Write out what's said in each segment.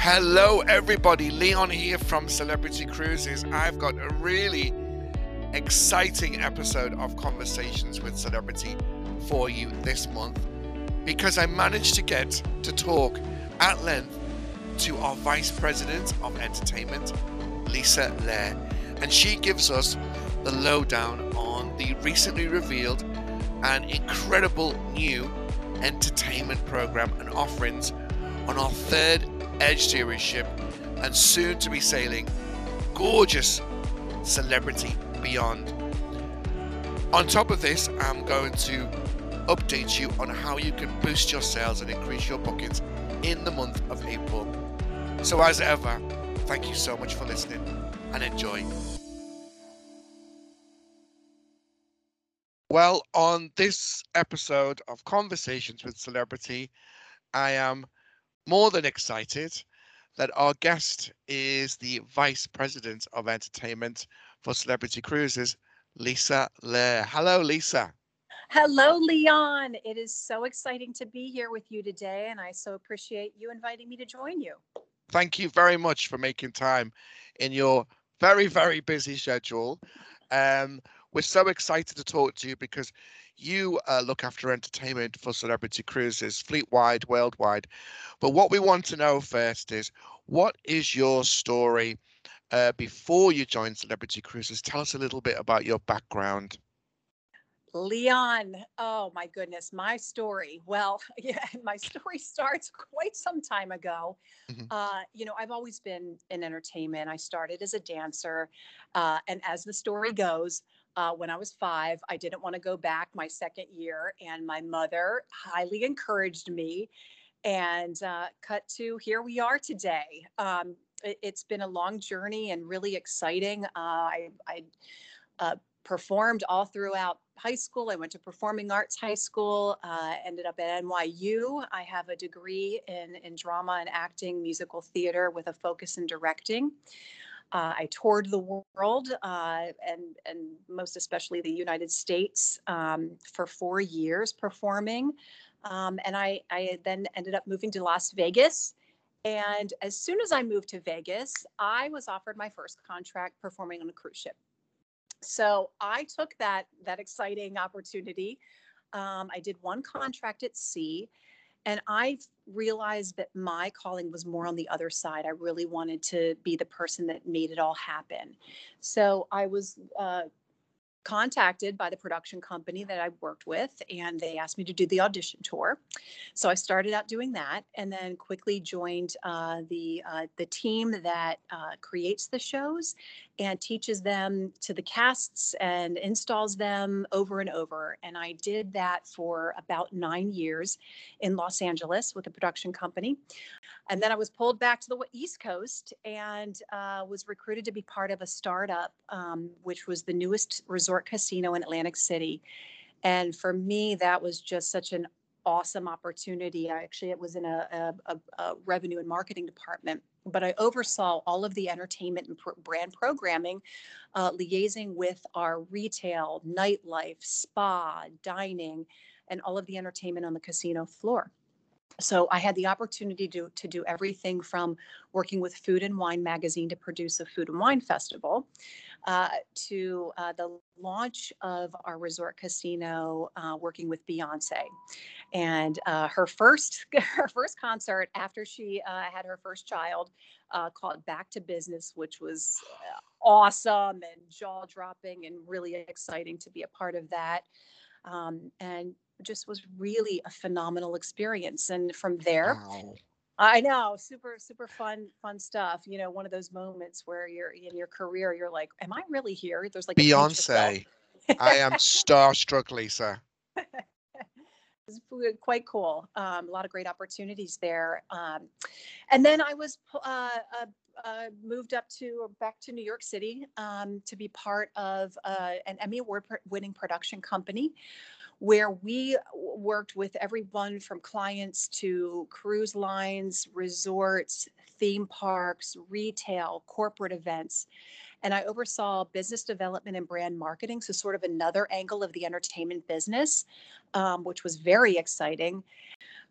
Hello, everybody. Leon here from Celebrity Cruises. I've got a really exciting episode of Conversations with Celebrity for you this month because I managed to get to talk at length to our Vice President of Entertainment, Lisa Lair, and she gives us the lowdown on the recently revealed and incredible new entertainment program and offerings on our third Edge Series ship and soon to be sailing gorgeous Celebrity Beyond. On top of this, I'm going to update you on how you can boost your sales and increase your bookings in the month of April. So, as ever, thank you so much for listening and enjoy. Well, on this episode of Conversations with Celebrity, I am more than excited that our guest is the Vice President of Entertainment for Celebrity Cruises, Lisa Lair. Hello, Lisa. Hello, Leon. It is so exciting to be here with you today, and I so appreciate you inviting me to join you. Thank you very much for making time in your very, very busy schedule. Um, we're so excited to talk to you because you uh, look after entertainment for Celebrity Cruises, fleet wide, worldwide. But what we want to know first is what is your story uh, before you joined Celebrity Cruises? Tell us a little bit about your background. Leon, oh my goodness, my story. Well, yeah, my story starts quite some time ago. Mm-hmm. Uh, you know, I've always been in entertainment. I started as a dancer, uh, and as the story goes, uh, when I was five. I didn't want to go back my second year, and my mother highly encouraged me. And uh, cut to here we are today. Um, it, has been a long journey and really exciting. Uh, I, I uh, performed all throughout high school. I went to Performing Arts High School, uh, ended up at NYU. I have a degree in, in drama and acting, musical theater with a focus in directing. Uh, I toured the world uh, and, and most especially the United States um, for four years performing. Um, and I, I then ended up moving to Las Vegas. And as soon as I moved to Vegas, I was offered my first contract performing on a cruise ship. So I took that that exciting opportunity. Um, I did one contract at sea, and I realized that my calling was more on the other side. I really wanted to be the person that made it all happen. So I was uh, contacted by the production company that I worked with, and they asked me to do the audition tour. So I started out doing that, and then quickly joined uh, the uh, the team that uh, creates the shows and teaches them to the casts and installs them over and over. And I did that for about nine years in Los Angeles with a production company. And then I was pulled back to the East Coast and uh, was recruited to be part of a startup, um, which was the newest resort casino in Atlantic City. And for me, that was just such an awesome opportunity. I actually, it was in a, a, a revenue and marketing department, but I oversaw all of the entertainment and brand programming, uh, liaising with our retail, nightlife, spa, dining, and all of the entertainment on the casino floor so I had the opportunity to, to do everything from working with Food and Wine magazine to produce a food and wine festival, uh, to uh, the launch of our resort casino, uh, working with Beyonce, and uh, her first her first concert after she uh, had her first child, uh, called Back to Business, which was awesome and jaw dropping and really exciting to be a part of that. Um, and just was really a phenomenal experience. And from there, wow. I know, super, super fun, fun stuff. You know, one of those moments where you're in your career, you're like, "Am I really here?" There's like Beyonce. I am starstruck, Lisa. It's quite cool. Um, a lot of great opportunities there. Um, and then I was uh, uh, uh, moved up to or back to New York City um, to be part of uh, an Emmy Award winning production company where we worked with everyone from clients to cruise lines, resorts, theme parks, retail, corporate events. and I oversaw business development and brand marketing. So, sort of another angle of the entertainment business, um, which was very exciting.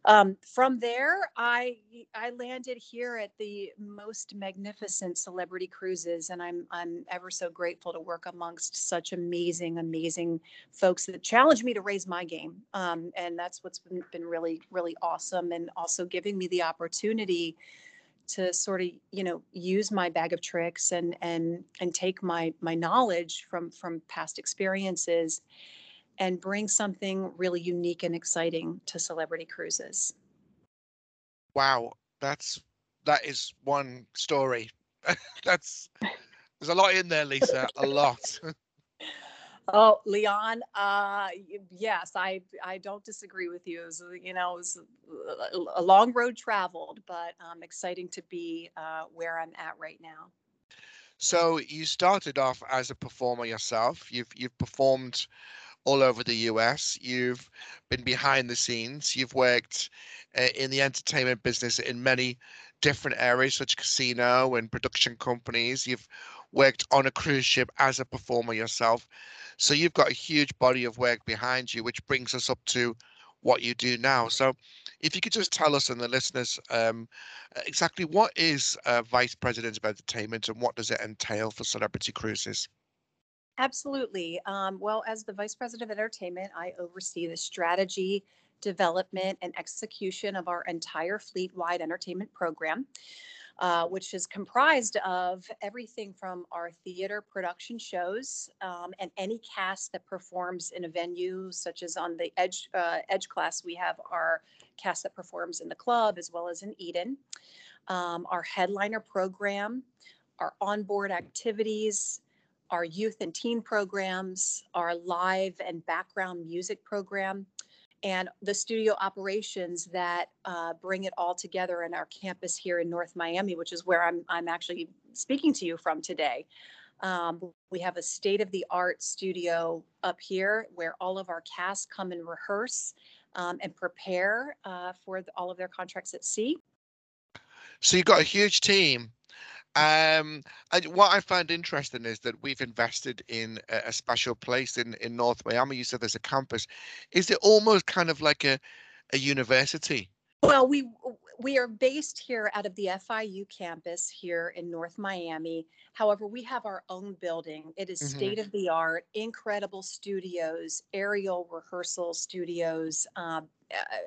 Um, from there, I I landed here at the most magnificent celebrity cruises, and I'm I'm ever so grateful to work amongst such amazing, amazing folks that challenge me to raise my game. Um, and that's what's been, been really, really awesome, and also giving me the opportunity to sort of you know use my bag of tricks and and and take my my knowledge from from past experiences and bring something really unique and exciting to celebrity cruises. Wow, that's that is one story. that's there's a lot in there, Lisa. A lot. Oh, Leon, uh, yes, I I don't disagree with you. It was, you know, it was a long road traveled, but um, exciting to be uh, where I'm at right now. So you started off as a performer yourself. You've you've performed all over the US. You've been behind the scenes. You've worked uh, in the entertainment business in many different areas, such as casino and production companies. You've worked on a cruise ship as a performer yourself. So you've got a huge body of work behind you, which brings us up to what you do now. So if you could just tell us and the listeners um, exactly what is uh, Vice President of Entertainment and what does it entail for Celebrity Cruises? Absolutely. Um, well, as the Vice President of Entertainment, I oversee the strategy, development, and execution of our entire fleet wide entertainment program. Uh, which is comprised of everything from our theater production shows um, and any cast that performs in a venue, such as on the Edge uh, Edge class, we have our cast that performs in the club as well as in Eden. Um, our headliner program, our onboard activities, our youth and teen programs, our live and background music program, and the studio operations that uh, bring it all together in our campus here in North Miami, which is where I'm, I'm actually speaking to you from today. Um, we have a state of the art studio up here where all of our cast come and rehearse um, and prepare uh, for the, all of their contracts at sea. So you've got a huge team um, and what I find interesting is that we've invested in a, a, special place in, in North Miami. You said there's a campus. Is it almost kind of like a, a university? Well, we we are based here out of the FIU campus here in North Miami. However, we have our own building. It is mm-hmm. state of the art, incredible studios, aerial rehearsal studios, um, uh,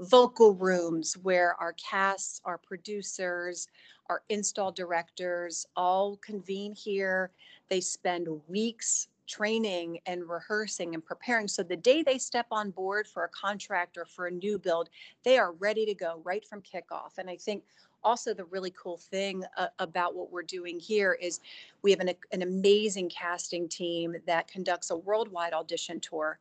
vocal rooms where our casts, our producers, our install directors all convene here. They spend weeks training and rehearsing and preparing. So the day they step on board for a contract or for a new build, they are ready to go right from kickoff. And I think also the really cool thing uh, about what we're doing here is we have an, an amazing casting team that conducts a worldwide audition tour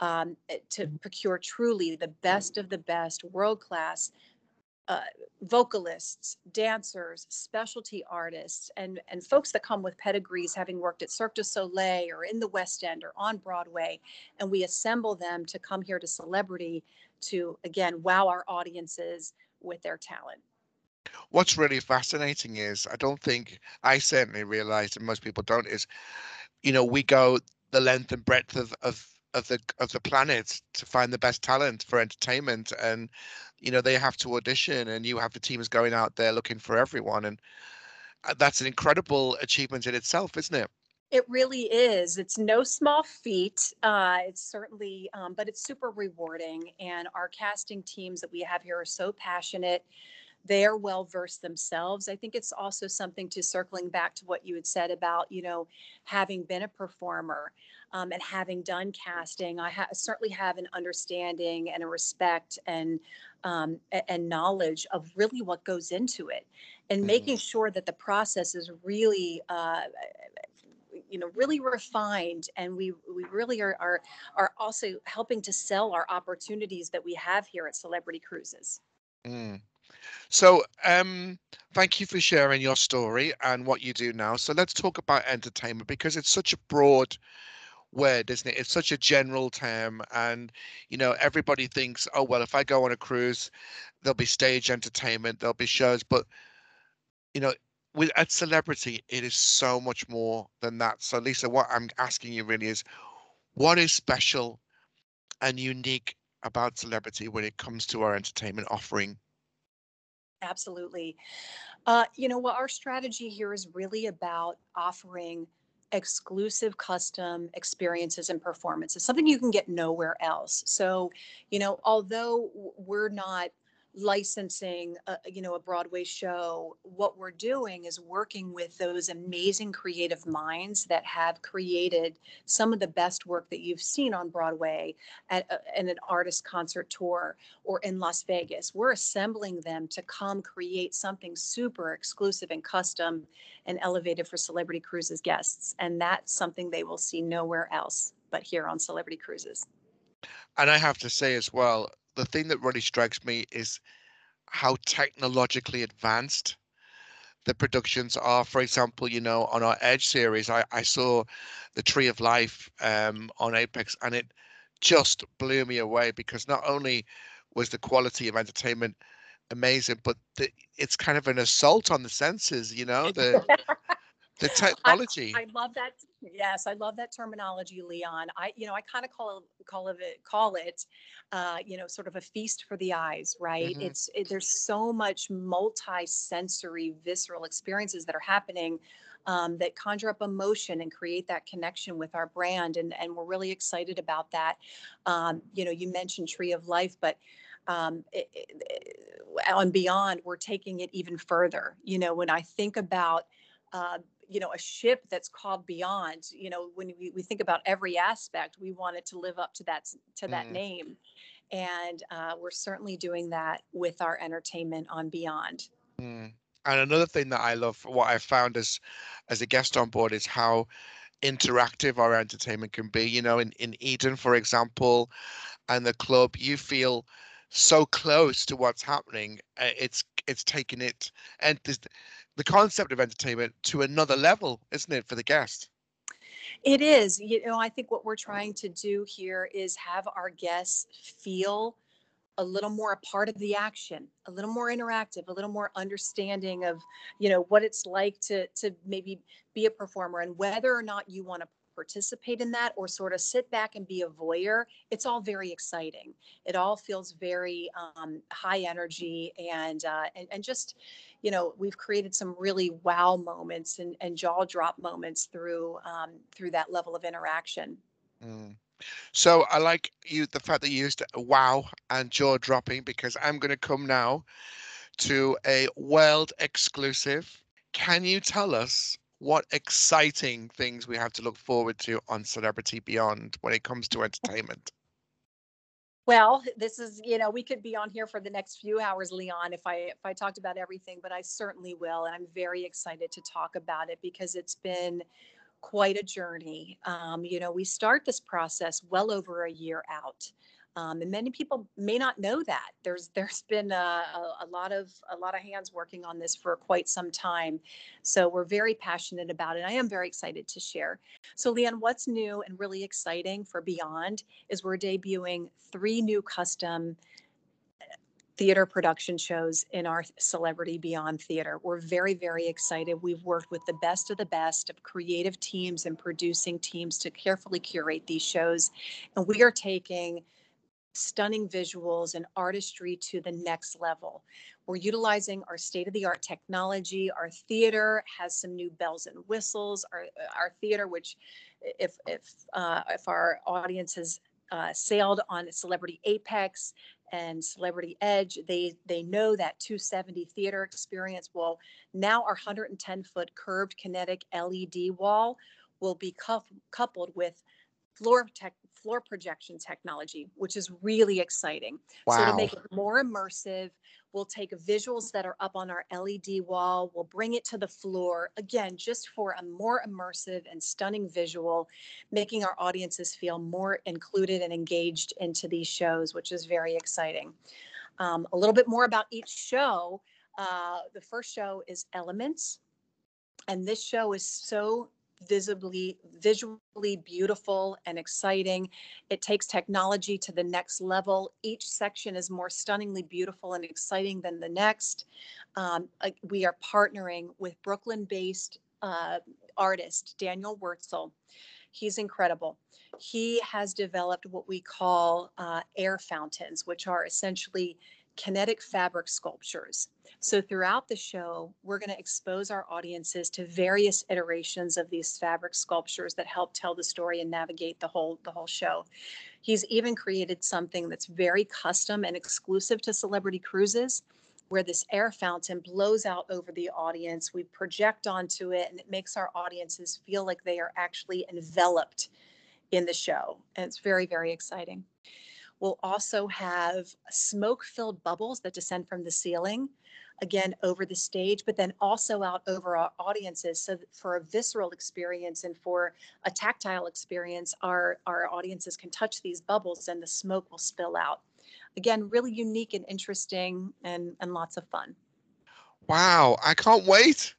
um, eh, to procure truly the best of the best world class uh, vocalists, dancers, specialty artists, and, and folks that come with pedigrees having worked at Cirque du Soleil or in the West End or on Broadway. And we assemble them to come here to celebrity to, again, wow our audiences with their talent. What's really fascinating is I don't think I certainly realized, and most people don't, is, you know, we go the length and breadth of, of of the of the planet to find the best talent for entertainment and you know they have to audition and you have the teams going out there looking for everyone and uh, that's an incredible achievement in itself isn't it? It really is. It's no small feat uh, it's certainly um, but it's super rewarding and our casting teams that we have here are so passionate they're well versed themselves. I think it's also something to circling back to what you had said about, you know, having been a performer um, and having done casting. I ha- certainly have an understanding and a respect and um, and knowledge of really what goes into it, and mm-hmm. making sure that the process is really. Uh, you know really refined and we we really are, are are also helping to sell our opportunities that we have here at celebrity cruises mm. So, um, thank you for sharing your story and what you do now. So, let's talk about entertainment because it's such a broad word, isn't it? It's such a general term, and you know, everybody thinks, oh well, if I go on a cruise, there'll be stage entertainment, there'll be shows, but you know, with at celebrity, it is so much more than that. So, Lisa, what I'm asking you really is, what is special and unique about celebrity when it comes to our entertainment offering? Absolutely. Uh, you know what? Our strategy here is really about offering exclusive custom experiences and performances, something you can get nowhere else. So, you know, although we're not licensing a, you know a broadway show what we're doing is working with those amazing creative minds that have created some of the best work that you've seen on broadway at, uh, in an artist concert tour or in las vegas. We're assembling them to come create something super exclusive and custom and elevated for celebrity cruises guests and that's something they will see nowhere else but here on celebrity cruises. And i have to say as well the thing that really strikes me is how technologically advanced the productions are. For example, you know, on our Edge series, I, I saw the Tree of Life um, on Apex, and it just blew me away because not only was the quality of entertainment amazing, but the, it's kind of an assault on the senses. You know, the the technology. I, I, love that. Yes, I love that terminology, Leon. I, you know, I kind of call call it call it, uh, you know, sort of a feast for the eyes, right? Mm-hmm. It's it, there's so much multi-sensory, visceral experiences that are happening. Um, that conjure up emotion and create that connection with our brand, and and we're really excited about that. Um, you know, you mentioned Tree of Life, but um, it, it, on beyond, we're taking it even further. You know, when I think about uh, you know a ship that's called beyond you know when we, we think about every aspect we want it to live up to that to that mm. name and uh, we're certainly doing that with our entertainment on beyond mm. and another thing that i love what i found as as a guest on board is how interactive our entertainment can be you know in, in eden for example and the club you feel so close to what's happening uh, it's it's taking it and this the concept of entertainment to another level, isn't it, for the guest? It is. You know, I think what we're trying to do here is have our guests feel a little more a part of the action, a little more interactive, a little more understanding of, you know, what it's like to to maybe be a performer and whether or not you want to participate in that or sort of sit back and be a voyeur, it's all very exciting. It all feels very um, high energy and, uh, and and just, you know, we've created some really wow moments and, and jaw drop moments through um, through that level of interaction. Mm. So I like you the fact that you used wow and jaw dropping because I'm going to come now to a world exclusive. Can you tell us what exciting things we have to look forward to on Celebrity Beyond when it comes to entertainment. Well, this is, you know, we could be on here for the next few hours, Leon, if I if I talked about everything, but I certainly will. And I'm very excited to talk about it because it's been quite a journey. Um, you know, we start this process well over a year out. Um, and many people may not know that. There's there's been a, a, a, lot of a lot of hands working on this for quite some time. So we're very passionate about it. I am very excited to share. So leon what's new and really exciting for beyond is we're debuting three new custom theater production shows in our celebrity beyond theater. We're very very excited. We've worked with the best of the best of creative teams and producing teams to carefully curate these shows. And we are taking stunning visuals and artistry to the next level. We're utilizing our state of the art technology. Our theater has some new bells and whistles. Our, our theater, which if, if, uh, if our audience has uh, sailed on Celebrity Apex and Celebrity Edge, they, they know that 270 theater experience. Well, now our 110 foot curved kinetic LED wall will be coupled with floor tech floor projection technology, which is really exciting. Wow. So to make it more immersive, we'll take visuals that are up on our LED wall, we'll bring it to the floor, again, just for a more immersive and stunning visual, making our audiences feel more included and engaged into these shows, which is very exciting. Um, a little bit more about each show. Uh, the first show is Elements, and this show is so visibly visually beautiful and exciting. It takes technology to the next level. Each section is more stunningly beautiful and exciting than the next. Um, we are partnering with brooklyn based uh, artist daniel wurtzel. He's incredible. He has developed what we call uh, air fountains which are essentially kinetic fabric sculptures. So throughout the show, we're going to expose our audiences to various iterations of these fabric sculptures that help tell the story and navigate the whole the whole show. He's even created something that's very custom and exclusive to celebrity cruises where this air fountain blows out over the audience. We project onto it and it makes our audiences feel like they are actually enveloped in the show. And it's very, very exciting. We'll also have smoke filled bubbles that descend from the ceiling, again, over the stage, but then also out over our audiences. So, for a visceral experience and for a tactile experience, our, our audiences can touch these bubbles and the smoke will spill out. Again, really unique and interesting and, and lots of fun. Wow, I can't wait.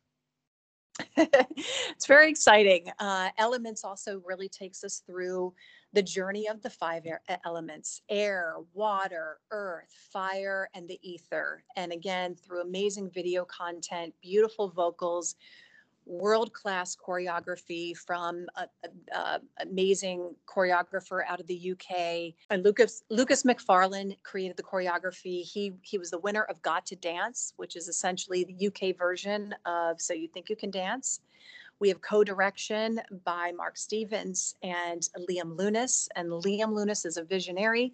it's very exciting. Uh, Elements also really takes us through the journey of the five air, elements air, water, earth, fire, and the ether. And again, through amazing video content, beautiful vocals, world class choreography from an amazing choreographer out of the UK. And Lucas Lucas McFarlane created the choreography. He he was the winner of Got to Dance, which is essentially the UK version of So You Think You Can Dance. We have co-direction by Mark Stevens and Liam Lunas. And Liam Lunas is a visionary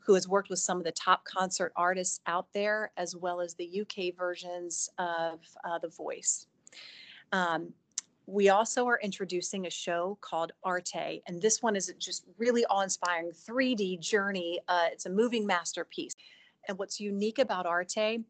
who has worked with some of the top concert artists out there, as well as the UK versions of uh, The Voice. Um, we also are introducing a show called Arte, and this one is just really awe-inspiring 3D journey. Uh, it's a moving masterpiece. And what's unique about Arte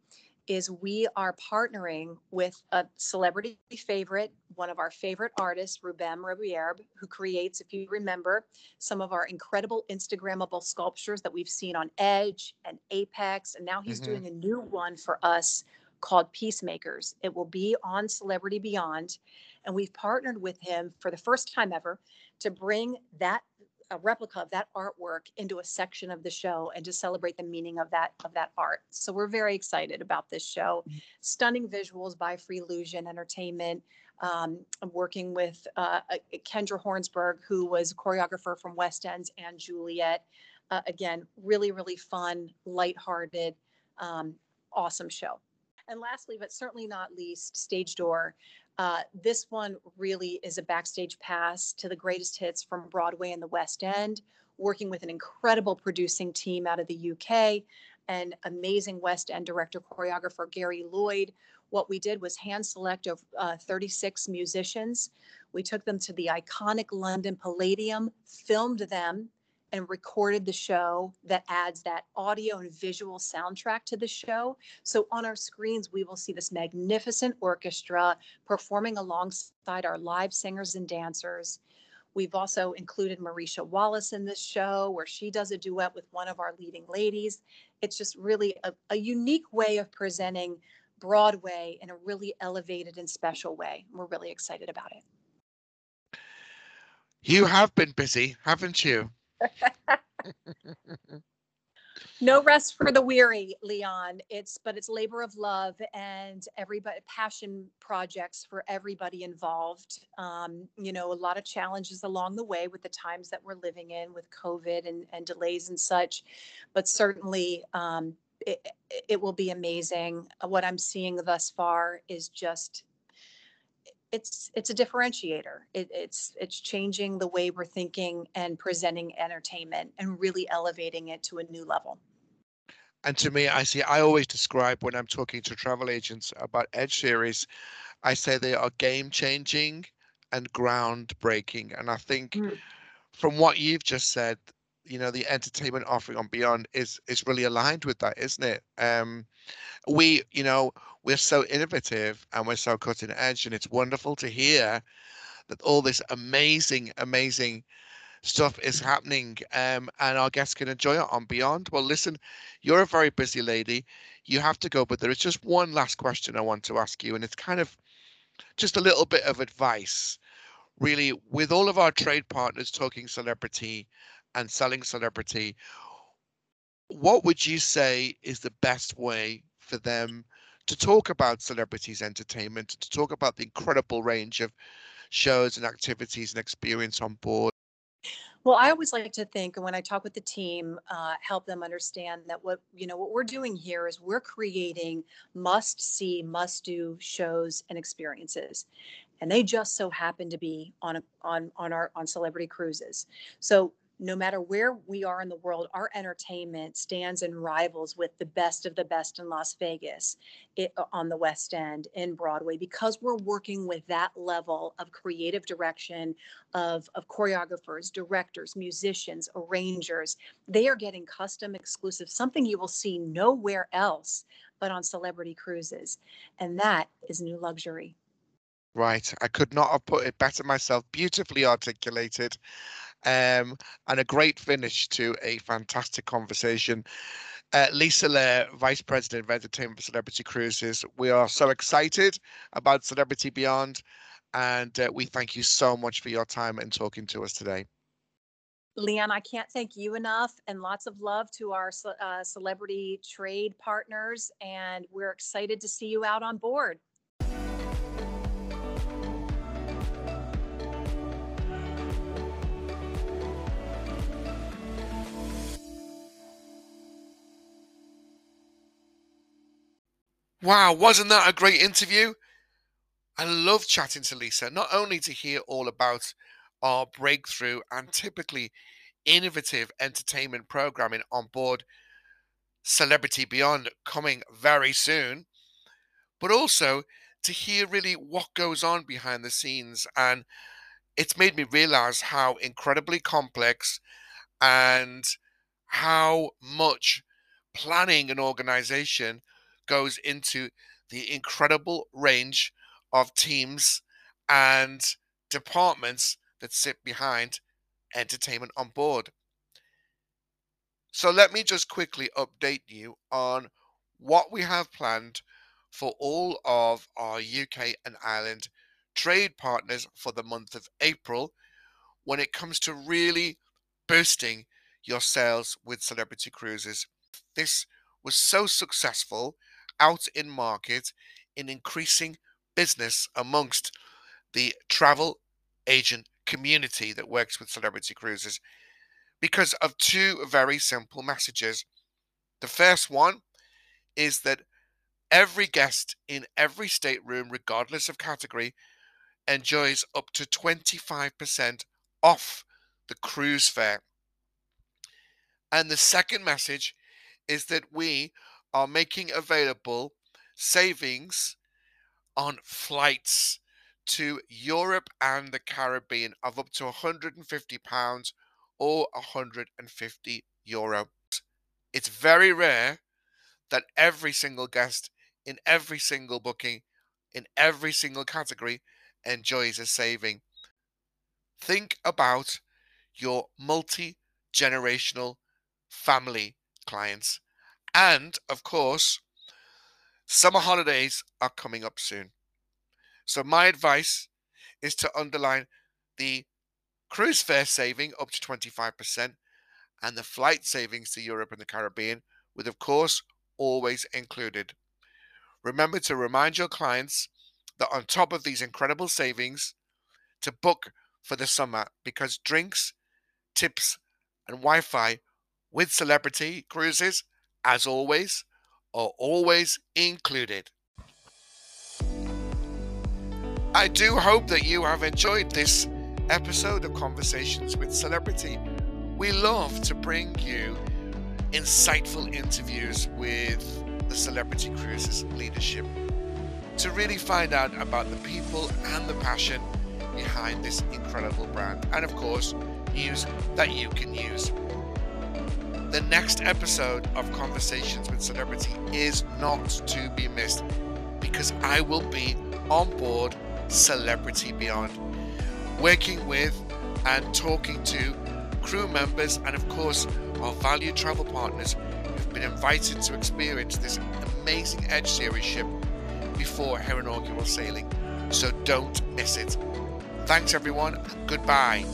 is we are partnering with a celebrity favorite, one of our favorite artists, Rubem Robierb, who creates, if you remember, some of our incredible Instagrammable sculptures that we've seen on Edge and Apex. And now he's mm-hmm. doing a new one for us called Peacemakers. It will be on Celebrity Beyond. And we've partnered with him for the first time ever to bring that a replica of that artwork into a section of the show and to celebrate the meaning of that of that art. So we're very excited about this show. Mm-hmm. Stunning visuals by Free Illusion Entertainment. Um, I'm working with uh, Kendra Hornsberg, who was a choreographer from West Ends and Juliet. Uh, again, really, really fun, lighthearted, um, awesome show. And lastly, but certainly not least, Stage Door. Uh, this one really is a backstage pass to the greatest hits from Broadway and the West End, working with an incredible producing team out of the UK and amazing West End director choreographer Gary Lloyd. What we did was hand select of uh, 36 musicians. We took them to the iconic London Palladium, filmed them, and recorded the show that adds that audio and visual soundtrack to the show. So on our screens, we will see this magnificent orchestra performing alongside our live singers and dancers. We've also included Marisha Wallace in this show, where she does a duet with one of our leading ladies. It's just really a, a unique way of presenting Broadway in a really elevated and special way. We're really excited about it. You have been busy, haven't you? No rest for the weary, Leon. It's but it's labor of love and everybody passion projects for everybody involved. Um, you know, a lot of challenges along the way with the times that we're living in with COVID and, and delays and such, but certainly um, it, it will be amazing. What I'm seeing thus far is just it's it's a differentiator. It, it's it's changing the way we're thinking and presenting entertainment and really elevating it to a new level. And to me, I see. I always describe when I'm talking to travel agents about Edge series, I say they are game changing and groundbreaking. And I think mm. from what you've just said, you know, the entertainment offering on Beyond is is really aligned with that, isn't it? Um, we, you know, we're so innovative and we're so cutting edge, and it's wonderful to hear that all this amazing, amazing stuff is happening um, and our guests can enjoy it on Beyond. Well, listen, you're a very busy lady. You have to go, but there is just one last question I want to ask you, and it's kind of just a little bit of advice really with all of our trade partners talking celebrity and selling celebrity, what would you say is the best way for them to talk about celebrities entertainment, to talk about the incredible range of shows and activities and experience on board? Well, I always like to think, and when I talk with the team, uh, help them understand that what you know what we're doing here is we're creating must-see, must-do shows and experiences, and they just so happen to be on a, on on our on celebrity cruises. So no matter where we are in the world, our entertainment stands and rivals with the best of the best in Las Vegas, it, uh, on the West End, in Broadway, because we're working with that level of creative direction of, of choreographers, directors, musicians, arrangers. They are getting custom exclusive, something you will see nowhere else but on celebrity cruises. And that is new luxury. Right. I could not have put it better myself. Beautifully articulated um, and a great finish to a fantastic conversation. Uh, Lisa Lair, Vice President of Entertainment for Celebrity Cruises. We are so excited about Celebrity Beyond, and uh, we thank you so much for your time and talking to us today. Leon, I can't thank you enough, and lots of love to our uh, celebrity trade partners. And we're excited to see you out on board. Wow, wasn't that a great interview? I love chatting to Lisa, not only to hear all about our breakthrough and typically innovative entertainment programming on board Celebrity Beyond coming very soon, but also to hear really what goes on behind the scenes. And it's made me realize how incredibly complex and how much planning and organization goes into the incredible range of teams and departments that sit behind entertainment on board. So let me just quickly update you on what we have planned for all of our UK and Ireland trade partners for the month of April when it comes to really boosting your sales with Celebrity Cruises. This was so successful out in market in increasing business amongst the travel agent community that works with celebrity cruises because of two very simple messages. The first one is that every guest in every stateroom, regardless of category, enjoys up to 25% off the cruise fare. And the second message is that we are making available savings on flights to Europe and the Caribbean of up to 150 pounds or 150 euro. It's very rare that every single guest in every single booking in every single category enjoys a saving. Think about your multi generational family clients and of course, summer holidays are coming up soon. So, my advice is to underline the cruise fare saving up to 25% and the flight savings to Europe and the Caribbean, with, of course, always included. Remember to remind your clients that on top of these incredible savings, to book for the summer because drinks, tips, and Wi Fi with celebrity cruises as always, are always included. I do hope that you have enjoyed this episode of Conversations with Celebrity. We love to bring you insightful interviews with the Celebrity Cruises leadership to really find out about the people and the passion behind this incredible brand, and of course, news that you can use the next episode of Conversations with Celebrity is not to be missed because I will be on board Celebrity Beyond, working with and talking to crew members and, of course, our valued travel partners who've been invited to experience this amazing Edge Series ship before her inaugural sailing. So don't miss it. Thanks, everyone. Goodbye.